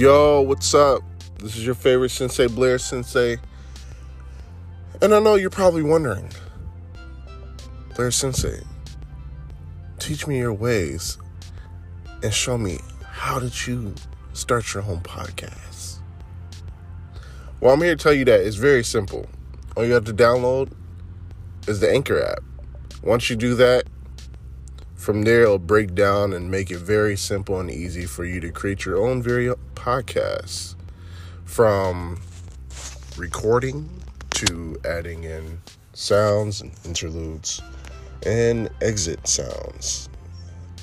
Yo, what's up? This is your favorite Sensei Blair Sensei. And I know you're probably wondering, Blair Sensei, teach me your ways and show me how did you start your home podcast? Well, I'm here to tell you that it's very simple. All you have to download is the Anchor app. Once you do that, from there, it'll break down and make it very simple and easy for you to create your own very podcast. From recording to adding in sounds and interludes and exit sounds,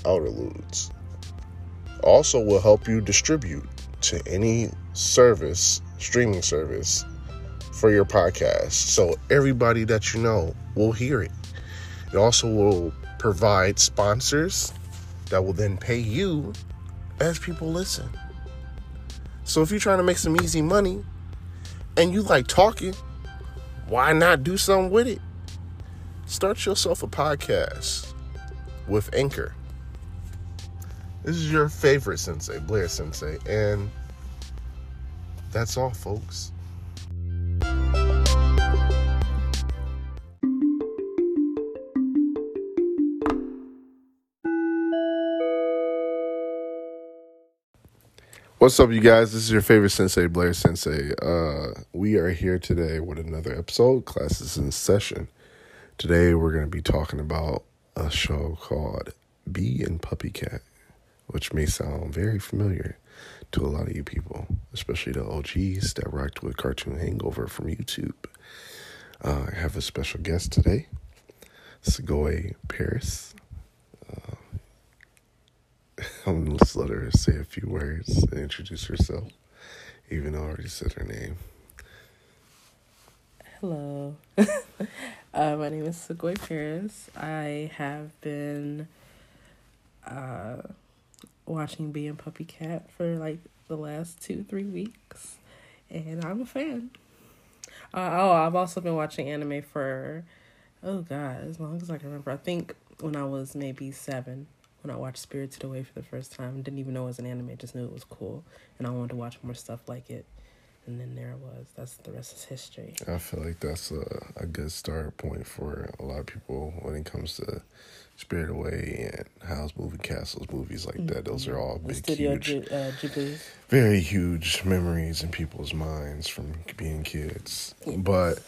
outerludes. Also, will help you distribute to any service, streaming service for your podcast. So everybody that you know will hear it. It also will provide sponsors that will then pay you as people listen. So if you're trying to make some easy money and you like talking, why not do something with it? Start yourself a podcast with Anchor. This is your favorite sensei, Blair Sensei, and that's all, folks. What's up, you guys? This is your favorite sensei, Blair Sensei. Uh, we are here today with another episode, Classes in Session. Today, we're going to be talking about a show called Bee and Puppy Cat, which may sound very familiar to a lot of you people, especially the OGs that rocked with Cartoon Hangover from YouTube. Uh, I have a special guest today, Segoy Paris. I'm gonna just let her say a few words and introduce herself, even though I already said her name. Hello. uh, my name is Segoy Paris. I have been uh, watching Bee and Puppy Cat for like the last two, three weeks, and I'm a fan. Uh, oh, I've also been watching anime for, oh God, as long as I can remember. I think when I was maybe seven when I watched Spirited Away for the first time. Didn't even know it was an anime, just knew it was cool. And I wanted to watch more stuff like it. And then there it was. That's the rest is history. I feel like that's a, a good start point for a lot of people when it comes to Spirit Away and Howl's Moving Castles, movies like that. Those are all big, huge, G- uh, Ghibli. very huge memories in people's minds from being kids. Yes. But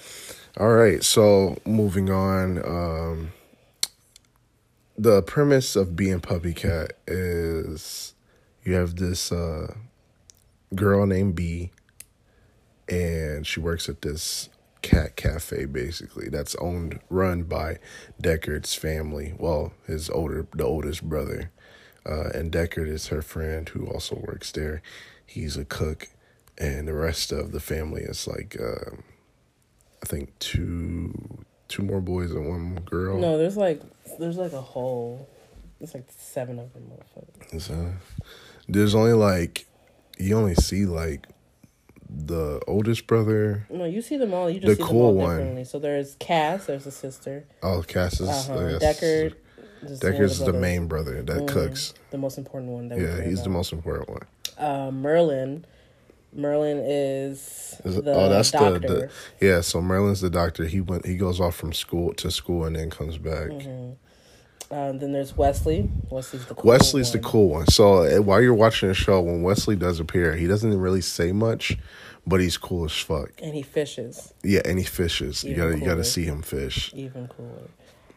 all right, so moving on. Um, the premise of Bee and Puppy Cat is you have this uh, girl named Bee, and she works at this cat cafe basically that's owned run by Deckard's family. Well, his older the oldest brother, uh, and Deckard is her friend who also works there. He's a cook, and the rest of the family is like uh, I think two two more boys and one girl. No, there's like there's like a whole. There's like seven of them motherfuckers. So, there's only like you only see like the oldest brother. No, you see them all. You just the see cool them all differently. One. So there's Cass. There's a sister. Oh, Cass is uh-huh. Deckard. Deckard's the, the main brother that mm, cooks. The most important one. yeah, he's about. the most important one. Uh, Merlin Merlin is, the oh that's doctor. The, the yeah. So Merlin's the doctor. He went. He goes off from school to school and then comes back. Mm-hmm. Um, then there's Wesley. Wesley's the cool Wesley's one. the cool one. So uh, while you're watching the show, when Wesley does appear, he doesn't really say much, but he's cool as fuck. And he fishes. Yeah, and he fishes. Even you gotta cooler. you gotta see him fish. Even cooler.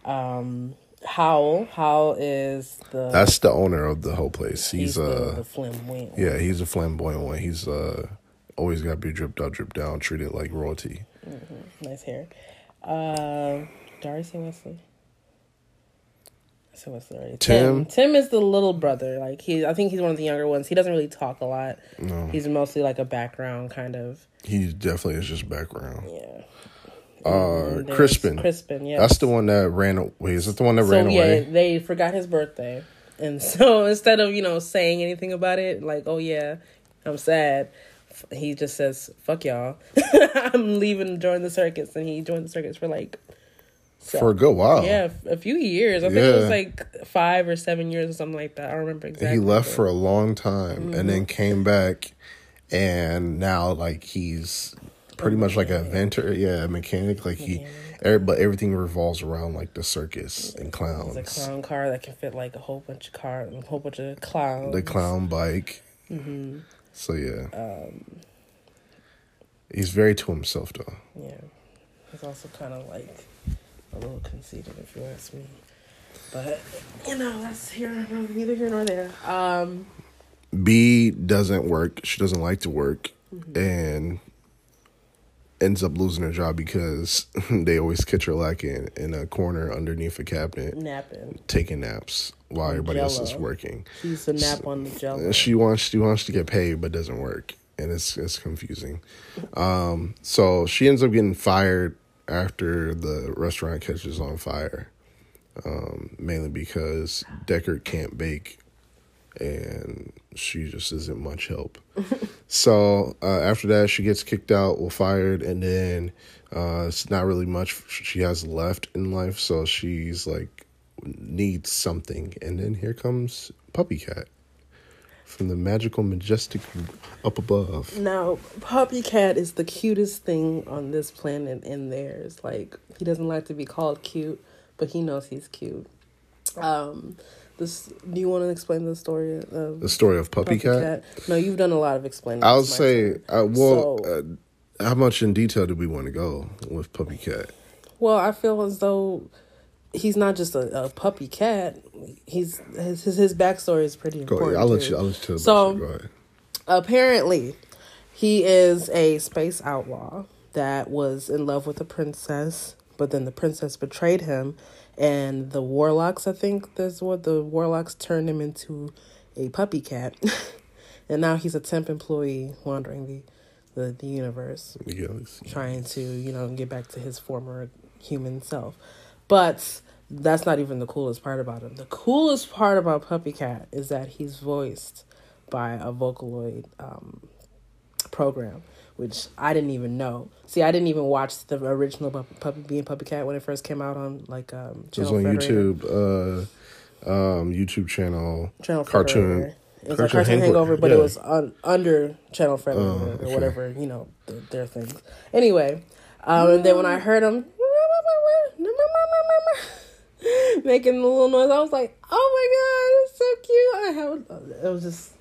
Um, Howl. Howl is the. That's the owner of the whole place. He's, he's uh, the, flamboyant. Yeah, he's a flamboyant one. He's uh always got to be dripped out, dripped down, treated like royalty. Mm-hmm. Nice hair. Uh, Darcy Wesley. So what's the Tim. Tim. Tim is the little brother. Like he, I think he's one of the younger ones. He doesn't really talk a lot. No. He's mostly like a background kind of. He definitely is just background. Yeah. Uh, Crispin. Crispin, yeah. That's the one that ran away. Is that the one that so, ran away? Yeah, they forgot his birthday. And so instead of, you know, saying anything about it, like, oh yeah, I'm sad, he just says, fuck y'all. I'm leaving join the circus. And he joined the circus for like, so, for a good while. Yeah, a few years. I think it was like five or seven years or something like that. I don't remember exactly. He left for a long time mm-hmm. and then came back and now like he's pretty much like a inventor, yeah, a mechanic. Like he, every, but everything revolves around like the circus and clowns. It's a clown car that can fit like a whole bunch of car, a whole bunch of clowns. The clown bike. Mm-hmm. So yeah, Um, he's very to himself though. yeah, he's also kind of like a little conceited, if you ask me. But you know, that's here neither here nor there. Um, Bee doesn't work. She doesn't like to work, Mm-hmm. and ends up losing her job because they always catch her lacking in a corner underneath a cabinet, napping. taking naps while everybody else is working. She used to nap on the jello. She wants she wants to get paid, but doesn't work, and it's it's confusing. Um, so she ends up getting fired after the restaurant catches on fire, um, mainly because Deckard can't bake, and she just isn't much help. so uh, after that, she gets kicked out, or fired, and then uh, it's not really much she has left in life. So she's like needs something, and then here comes Puppy Cat from the magical, majestic up above. Now, Puppy Cat is the cutest thing on this planet and there's Like he doesn't like to be called cute, but he knows he's cute. Um, this. Do you want to explain the story of The story of Puppy, Cat. No, you've done a lot of explaining. I'll say, uh, well, So- uh, how much in detail do we want to go with Puppy Cat? Well, I feel as though he's not just a, a puppy cat. He's his his, his backstory is pretty Go important. ahead. I'll let you. I'll let you tell So- backstory. Go ahead. apparently he is a space outlaw that was in love with a princess but then the princess betrayed him and the warlocks i think that's what the warlocks turned him into a puppy cat. And now he's a temp employee wandering the the, the universe. Yeah, let's- trying to you know get back to his former human self. But that's not even the coolest part about him. The coolest part about puppy cat is that he's voiced by a vocaloid um, program which i didn't even know see i didn't even watch the original Puppy, Bee and puppy cat when it first came out on like um It was on. YouTube. Uh, um, YouTube channel. channel cartoon-. It was Cartoon like Cartoon Hangover, Hangover, but yeah. it was un- under Channel Frederator Oh, or okay. whatever, you know, th- their things. Anyway, um, and then when I heard him making the little noise, I was like, "Oh my god, it's so cute!" I have it was just,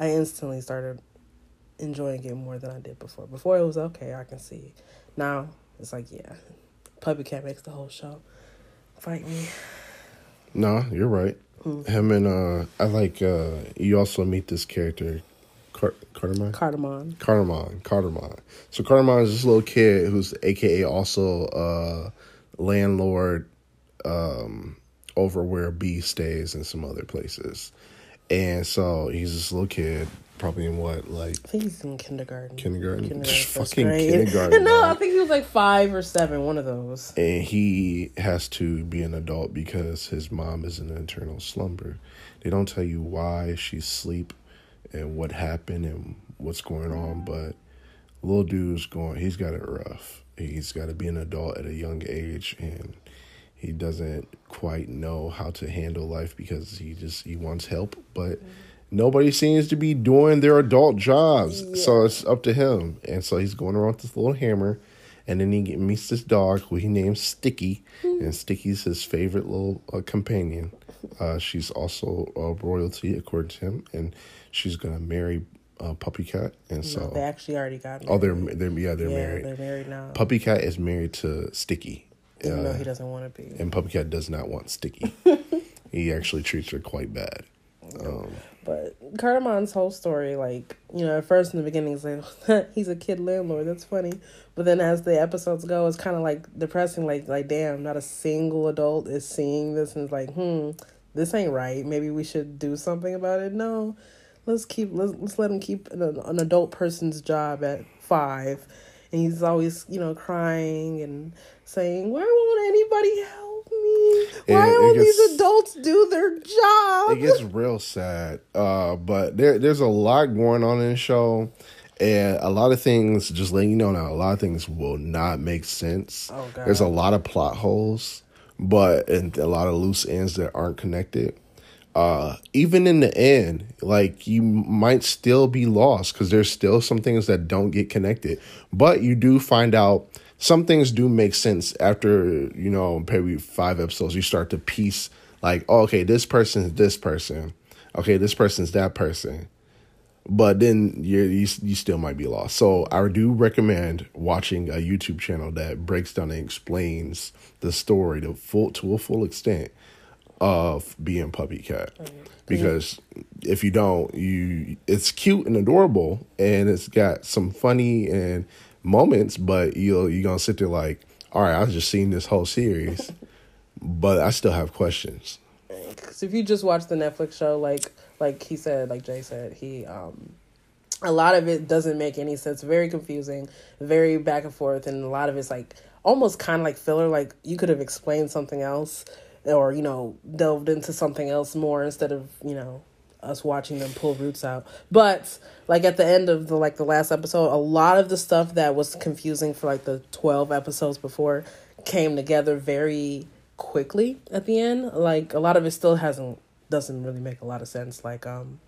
I instantly started enjoying it more than I did before. Before it was okay, I can see. Now it's like, yeah, Puppy Cat makes the whole show. Fight me. Nah, you're right. Hmm. Him and uh, I like. Uh, you also meet this character, Car- Carterman. Cardamom. Cardamon, Cardamon. So Cardamon is this little kid who's AKA also uh landlord um over where Bee stays and some other places. And so he's this little kid, probably in what, like I think he's in kindergarten. Kindergarten? first Fucking grade. kindergarten, no, I think he was like five or seven, one of those. and he has to be an adult because his mom is in eternal slumber. They don't tell you why she's asleep and what happened and what's going on, but little dude's going. He's got it rough. He's got to be an adult at a young age, and he doesn't quite know how to handle life because he just he wants help, but mm-hmm. Nobody seems to be doing their adult jobs. So it's up to him, and so he's going around with this little hammer. And then he meets this dog who he names Sticky, and Sticky's his favorite little uh, companion. Uh, she's also uh, royalty according to him, and she's gonna marry uh, Puppy Cat. And so, they actually already got married. oh, they're they're yeah they're yeah, married. they're married now. Puppy Cat is married to Sticky, even though uh, he doesn't want to be. and Puppy Cat does not want Sticky. he actually treats her quite bad. Um, Cardamon's whole story, like, you know, at first in the beginning, it's like, he's a kid landlord. That's funny. But then as the episodes go, it's kind of like depressing. Like, like, damn, not a single adult is seeing this and is like, hmm, this ain't right. Maybe we should do something about it. No, let's keep, let's, let's let him keep an, an adult person's job at five. And he's always, you know, crying and saying, why won't anybody help? Why It- it won't gets- these adults do their job? it gets real sad. Uh, but there there's a lot going on in the show. And a lot of things, just letting you know now, a lot of things will not make sense. Oh, God. There's a lot of plot holes, but and a lot of loose ends that aren't connected. uh, even in the end, like you might still be lost because there's still some things that don't get connected. But you do find out some things do make sense after you know maybe five episodes. You start to piece like, oh, okay, this person is this person. Okay, this person's that person. But then you you you still might be lost. So I do recommend watching a YouTube channel that breaks down and explains the story to full to a full extent of Bee and puppy cat because if you don't you it's cute and adorable and it's got some funny and moments but you'll you're gonna sit there like all right i've just seen this whole series but i still have questions Because if you just watch the Netflix show, like like he said, like Jay said, he um a lot of it doesn't make any sense. Very confusing, very back and forth, and a lot of it's like almost kind of like filler. Like you could have explained something else, or you know delved into something else more instead of you know us watching them pull roots out. But like at the end of the like the last episode, a lot of the stuff that was confusing for like the twelve episodes before came together very quickly at the end. Like a lot of it still hasn't doesn't really make a lot of sense. Like um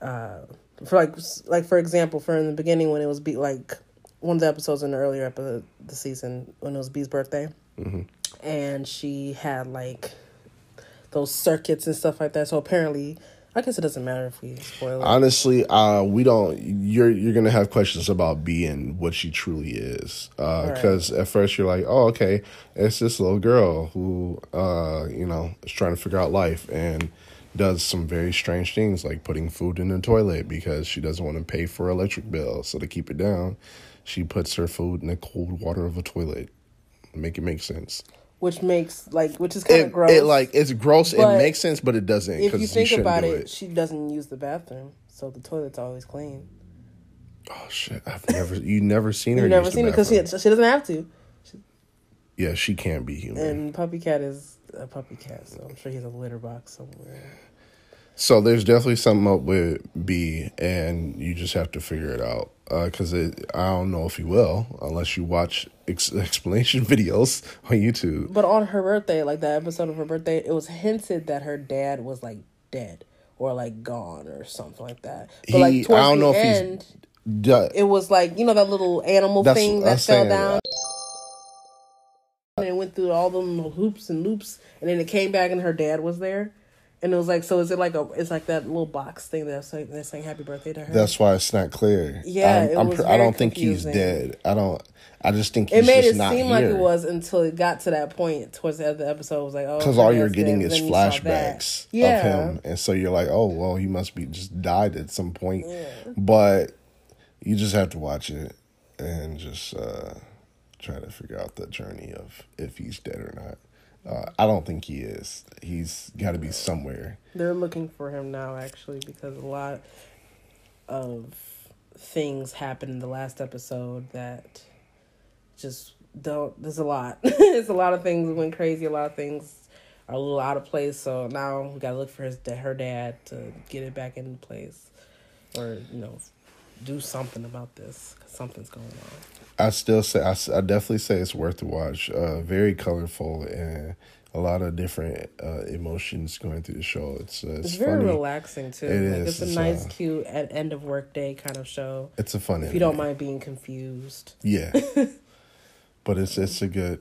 uh for like like for example, for in the beginning when it was be like one of the episodes in the earlier episode the season when it was Bee's birthday, and she had like those circuits and stuff like that. So apparently, I guess it doesn't matter if we spoil it. honestly uh we don't you're you're gonna have questions about being what she truly is. Uh because at first you're like oh okay it's this little girl who uh you know is trying to figure out life and does some very strange things like putting food in the toilet because she doesn't want to pay for electric bill. So to keep it down she puts her food in the cold water of a toilet. Make it make sense which makes like which is kind of gross. it like it's gross it makes sense but it doesn't if you think shouldn't about do it, she doesn't use the bathroom, so the toilet's always clean. oh shit i've never you never seen her You've never seen it because she she doesn't have to. Yeah, she can't be human. And puppy cat is a puppy cat, so I'm sure he's a litter box somewhere. so there's definitely something up with Bee, and you just have to figure it out. Uh, because it I don't know if you will unless you watch ex- explanation videos on YouTube. But on her birthday, like that episode of her birthday, it was hinted that her dad was like dead or like gone or something like that. But He- like I don't the know if he's- end, it was like you know that little animal thing that fell saying down. And it went through all them hoops and loops, and then it came back, and her dad was there, and it was like, so is it like a? It's like that little box thing that's like they're saying happy birthday to her. That's why it's not clear. Yeah, I'm, I'm pr- I don't think he's dead. I don't. I just think he's it made it seem like it was until it got to that point towards the end of the episode. It was like, oh, because all you're getting dead, is and then you saw that. flashbacks Yeah. of him, and so you're like, oh well, he must be just died at some point. But you just have to watch it and just uh, try to figure out the journey of if he's dead or not. Uh, I don't think he is. He's got to be somewhere. They're looking for him now, actually, because a lot of things happened in the last episode that just don't. There's a lot. it's a lot of things went crazy. A lot of things are a little out of place. So now we gotta look for his her dad to get it back into place, or you know, do something about this. 'cause something's going on. I still say I, I definitely say it's worth to watch. Uh, very colorful and a lot of different uh, emotions going through the show. It's uh, it's, It's very funny. relaxing too. It like is. it's a It's, nice, uh, cute at end of workday kind of show. It's a fun. If you don't mind being confused. Yeah. but it's it's a good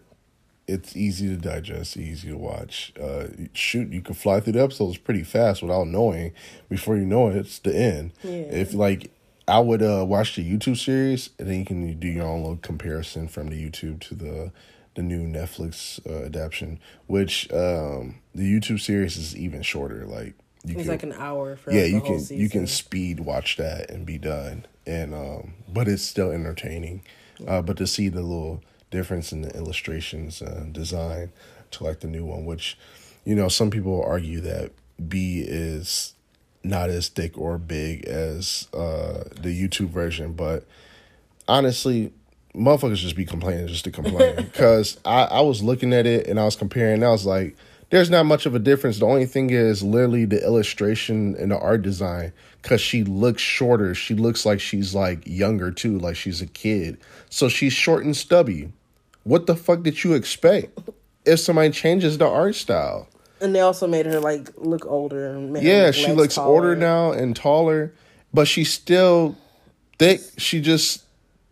it's easy to digest, easy to watch. Uh shoot, you can fly through the episodes pretty fast without knowing. Before you know it, it's the end. Yeah. If like I would uh watch the YouTube series and then you can do your own little comparison from the YouTube to the the new Netflix uh, adaptation, which um the YouTube series is even shorter. Like you It's can like an hour for yeah the you can you can speed watch that and be done and um but it's still entertaining uh but to see the little difference in the illustrations uh design to like the new one which you know some people argue that b is not as thick or big as uh the youtube version but honestly motherfuckers just be complaining just to complain. Because I, I was looking at it and i was comparing and i was like there's not much of a difference. The only thing is literally the illustration and the art design because she looks shorter. She looks like she's like younger too like she's a kid. So she's short and stubby. What the fuck did you expect? If somebody changes the art style And they also made her like look older and Yeah, she looks taller. older now and taller, but she's still thick. She just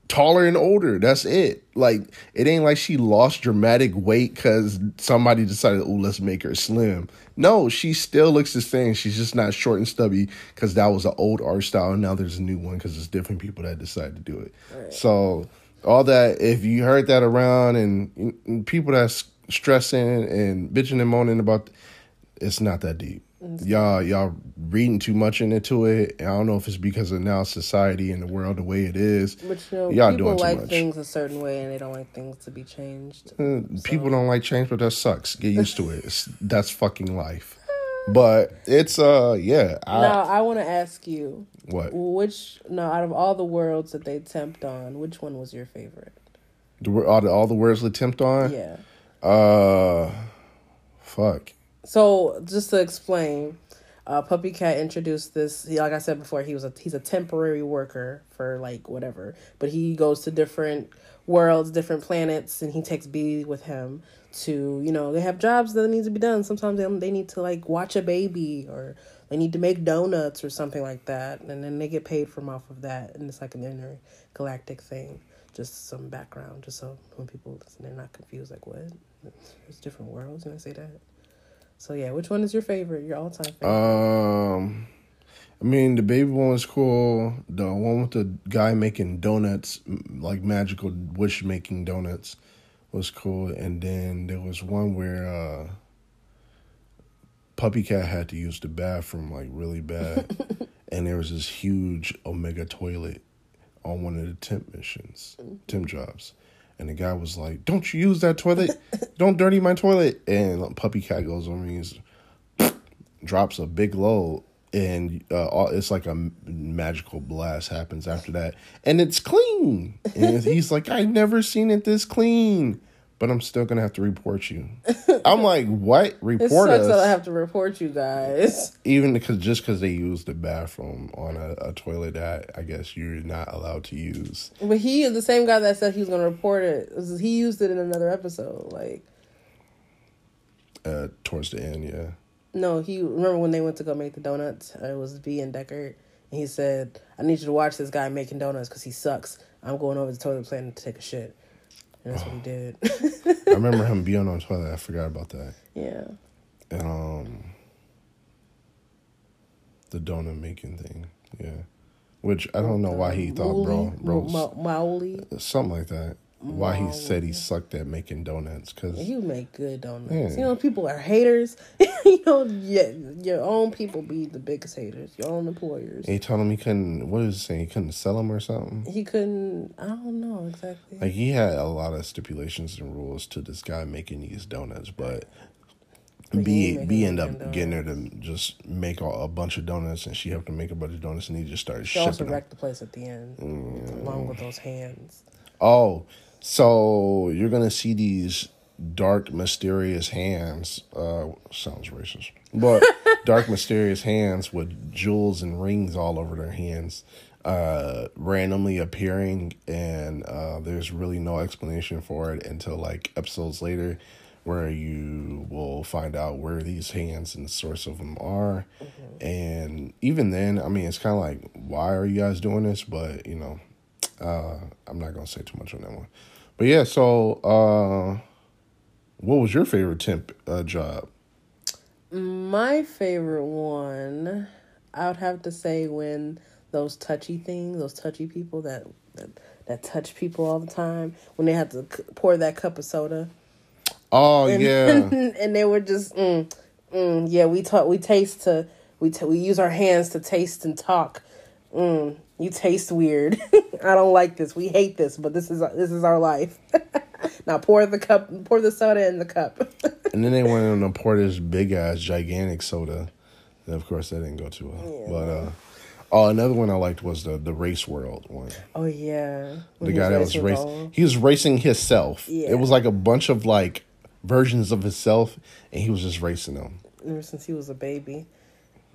taller and older. That's it. Like it ain't like she lost dramatic weight because somebody decided, oh, let's make her slim. No, she still looks the same. She's just not short and stubby because that was an old art style. And now there's a new one because it's different people that decide to do it. So all that, if you heard that around and, and people that's stressing and bitching and moaning about, it's not that deep. Y'all, y'all reading too much into it. I don't know if it's because of now society and the world the way it is. But you know, Y'all people doing too like much. things a certain way and they don't like things to be changed. Uh, People don't like change, but that sucks. Get used to it. It's, that's fucking life. But it's uh yeah. I, now I want to ask you, what which no out of all the worlds that they tempt on, which one was your favorite? the, all the all the words they tempt on? Yeah. Uh, fuck. So just to explain, uh, Puppy Cat introduced this. Like I said before, he was a he's a temporary worker for like whatever, but he goes to different worlds, different planets, and he takes Bee with him to you know they have jobs that need to be done. Sometimes they they need to like watch a baby or they need to make donuts or something like that, and then they get paid from off of that, and it's like an intergalactic thing. Just some background, just so when people listen, they're not confused. Like what? There's different worlds. and I say that? So yeah, which one is your favorite? Your all time favorite? Um, I mean, the baby one was cool. The one with the guy making donuts, like magical wish making donuts, was cool. And then there was one where uh, Puppy Cat had to use the bathroom like really bad, and there was this huge Omega toilet on one of the temp missions, temp jobs. And the guy was like, "Don't you use that toilet? Don't dirty my toilet." And Puppy Cat goes over and he's drops a big load and uh, it's like a magical blast happens after that and it's clean and he's like i've never seen it this clean but i'm still gonna have to report you i'm like what it report sucks that I us have to report you guys. even because just because they used the bathroom on a, a toilet that i guess you're not allowed to use But he, is the same guy that said he was gonna report it, he used it in another episode. Like, uh, towards the end yeah no, he remember when they went to go make the donuts. Uh, it was Bee and Deckard, and he said, "I need you to watch this guy making donuts because he sucks. I'm going over to the toilet plan to take a shit." And that's what he did. i remember him being on toilet. I forgot about that. Yeah. and um the donut making thing. Yeah. Which i don't know why he thought bro bro Ma- Maoli. something like that why he mm. said he sucked at making donuts because You make good donuts. You know, people are haters. you know, yeah, your own people be the biggest haters. Your own employers. he told him he couldn't what is he saying he couldn't sell them or something He couldn't. I don't know exactly. like he had a lot of stipulations and rules to this guy making these donuts but Bee Bee no up getting her to just make a, a bunch of donuts, and she helped him make a bunch of donuts, and he just started She also shipping them. the place at the end, mm. along with those hands. Oh, so you're gonna see these dark, mysterious hands. Uh, sounds racist, but dark, mysterious hands with jewels and rings all over their hands, uh, randomly appearing, and uh, there's really no explanation for it until like episodes later, where you will find out where these hands and the source of them are, and even then, I mean, it's kind of like, why are you guys doing this? But you know, uh, I'm not gonna say too much on that one. But yeah, so uh, what was your favorite temp uh, job? My favorite one, I would have to say when those touchy things, those touchy people that that, that touch people all the time, when they had to c- pour that cup of soda. Oh and, yeah, and they were just mm, mm, yeah we talk we taste to we t- we use our hands to taste and talk mm, you taste weird i don't like this we hate this but this is this is our life now pour the cup pour the soda in the cup and then they went in and poured this big ass gigantic soda. And of course, that didn't go too well. But uh, oh, another one I liked was the the race world one. oh yeah The guy that was racing, racing he was racing himself. Yeah. It was like a bunch of like versions of himself, and he was just racing them. ever since he was a baby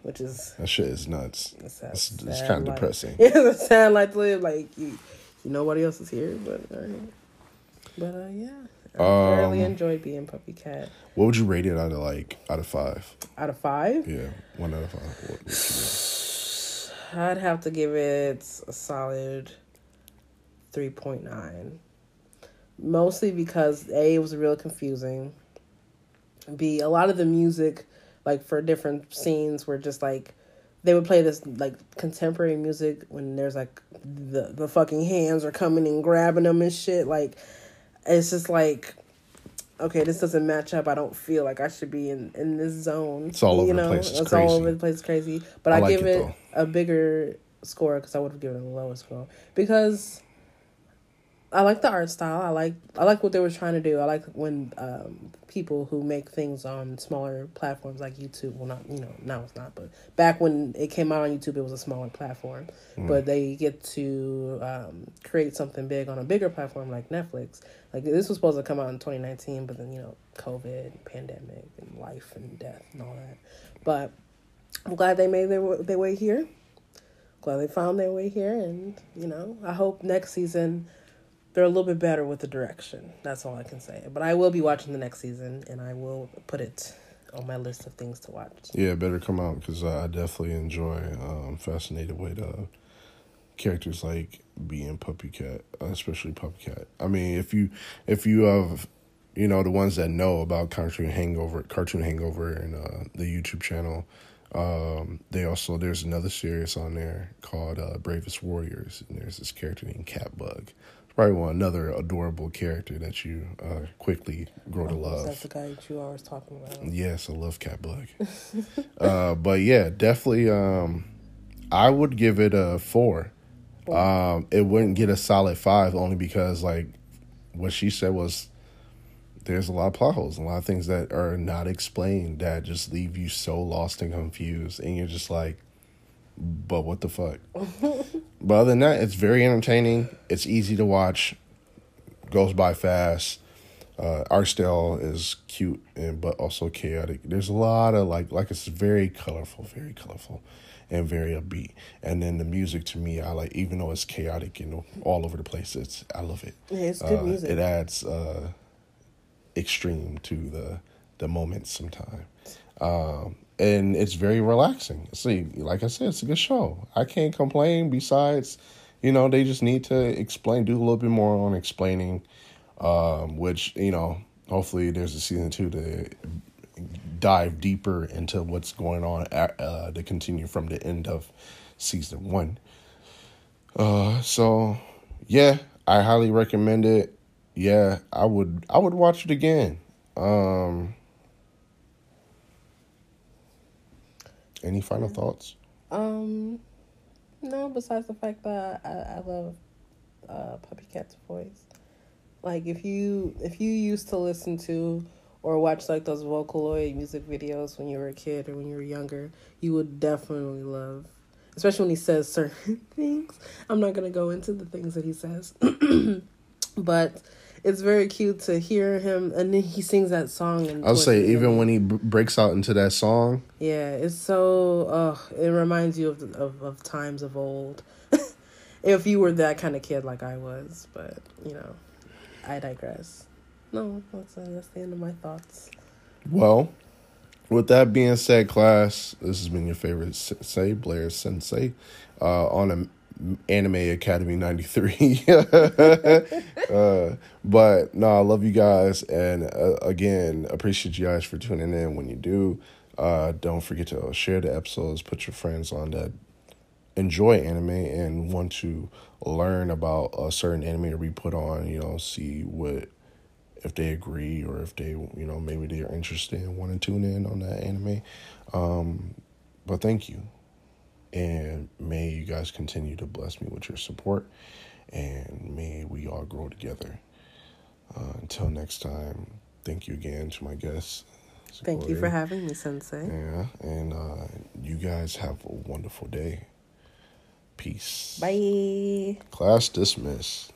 which is That shit is nuts. sad, It's, it's kind of depressing. Yeah, it's a sad life to live. Like you, nobody else is here, but uh, but uh, yeah. I um, really enjoyed Bee and Puppy Cat. What would you rate it out of like out of five? Out of five? Yeah, one out of five. I'd have to give it a solid three point nine. Mostly because A it was real confusing. B a lot of the music, like for different scenes, where just like they would play this like contemporary music when there's like the the fucking hands are coming and grabbing them and shit. Like it's just like okay, this doesn't match up. I don't feel like I should be in in this zone. It's all over you know? the place. It's, it's all over the place. Crazy. But I, I like give it, it a bigger score because I would have given it a lower score because I like the art style. I like I like what they were trying to do. I like when um, people who make things on smaller platforms like YouTube. Well, not you know now it's not, but back when it came out on YouTube, it was a smaller platform. Mm. But they get to um, create something big on a bigger platform like Netflix. Like this was supposed to come out in twenty nineteen, but then you know COVID, pandemic, and life and death and all that. But I'm glad they made their their way here. Glad they found their way here, and you know I hope next season they're a little bit better with the direction. That's all I can say. But I will be watching the next season, and I will put it on my list of things to watch. Yeah, better come out because I definitely enjoy. Um, fascinated with uh, characters like Bee and Puppy Cat, especially Puppy Cat. I mean, if you if you have, you know, the ones that know about Cartoon Hangover, Cartoon Hangover, and uh, the YouTube channel. Um, they also there's another series on there called uh, Bravest Warriors, and there's this character named Catbug probably one another adorable character that you uh, quickly grow to love. That's the guy that you always talking about. Yes, I love Catbug. uh, but yeah, definitely. Um, I would give it a four. Um, it wouldn't get a solid five only because like what she said was there's a lot of plot holes, a lot of things that are not explained that just leave you so lost and confused, and you're just like, but what the fuck? but other than that, it's very entertaining. It's easy to watch. Goes by fast. Uh, art style is cute and but also chaotic. There's a lot of like like it's very colorful, very colorful, and very upbeat. And then the music to me, I like even though it's chaotic and all over the place. It's I love it. Yeah, it's good uh, music. It adds uh, extreme to the the moments sometimes. Um, and it's very relaxing. See, like I said, it's a good show. I can't complain. Besides, you know, they just need to explain, do a little bit more on explaining, um, which you know, hopefully there's a season two to dive deeper into what's going on uh, to continue from the end of season one. Uh, so yeah, I highly recommend it. Yeah, I would I would watch it again. Um, Any final thoughts? Um, no. Besides the fact that I, I love uh, Puppy Cat's voice. Like if you if you used to listen to or watch like those Vocaloid music videos when you were a kid or when you were younger, you would definitely love, especially when he says certain things. I'm not gonna go into the things that he says, but it's very cute to hear him, and then he sings that song. And I'll say even when he b- breaks out into that song. Yeah, it's so. Uh, it reminds you of, of of times of old. if you were that kind of kid like I was, but you know, I digress. No, that's uh, that's the end of my thoughts. Well, with that being said, class, this has been your favorite sensei, Blair Sensei, uh, on a Anime Academy 93. uh, but no, I love you guys. And uh, again, appreciate you guys for tuning in when you do. Uh, don't forget to share the episodes, put your friends on that enjoy anime and want to learn about a certain anime that we put on, you know, see what if they agree or if they, you know, maybe they're interested and want to tune in on that anime. Um, but thank you. And may you guys continue to bless me with your support. And may we all grow together. Uh, until next time, thank you again to my guests. Thank you for having me, Sensei. Yeah. And uh, you guys have a wonderful day. Peace. Bye. Class dismissed.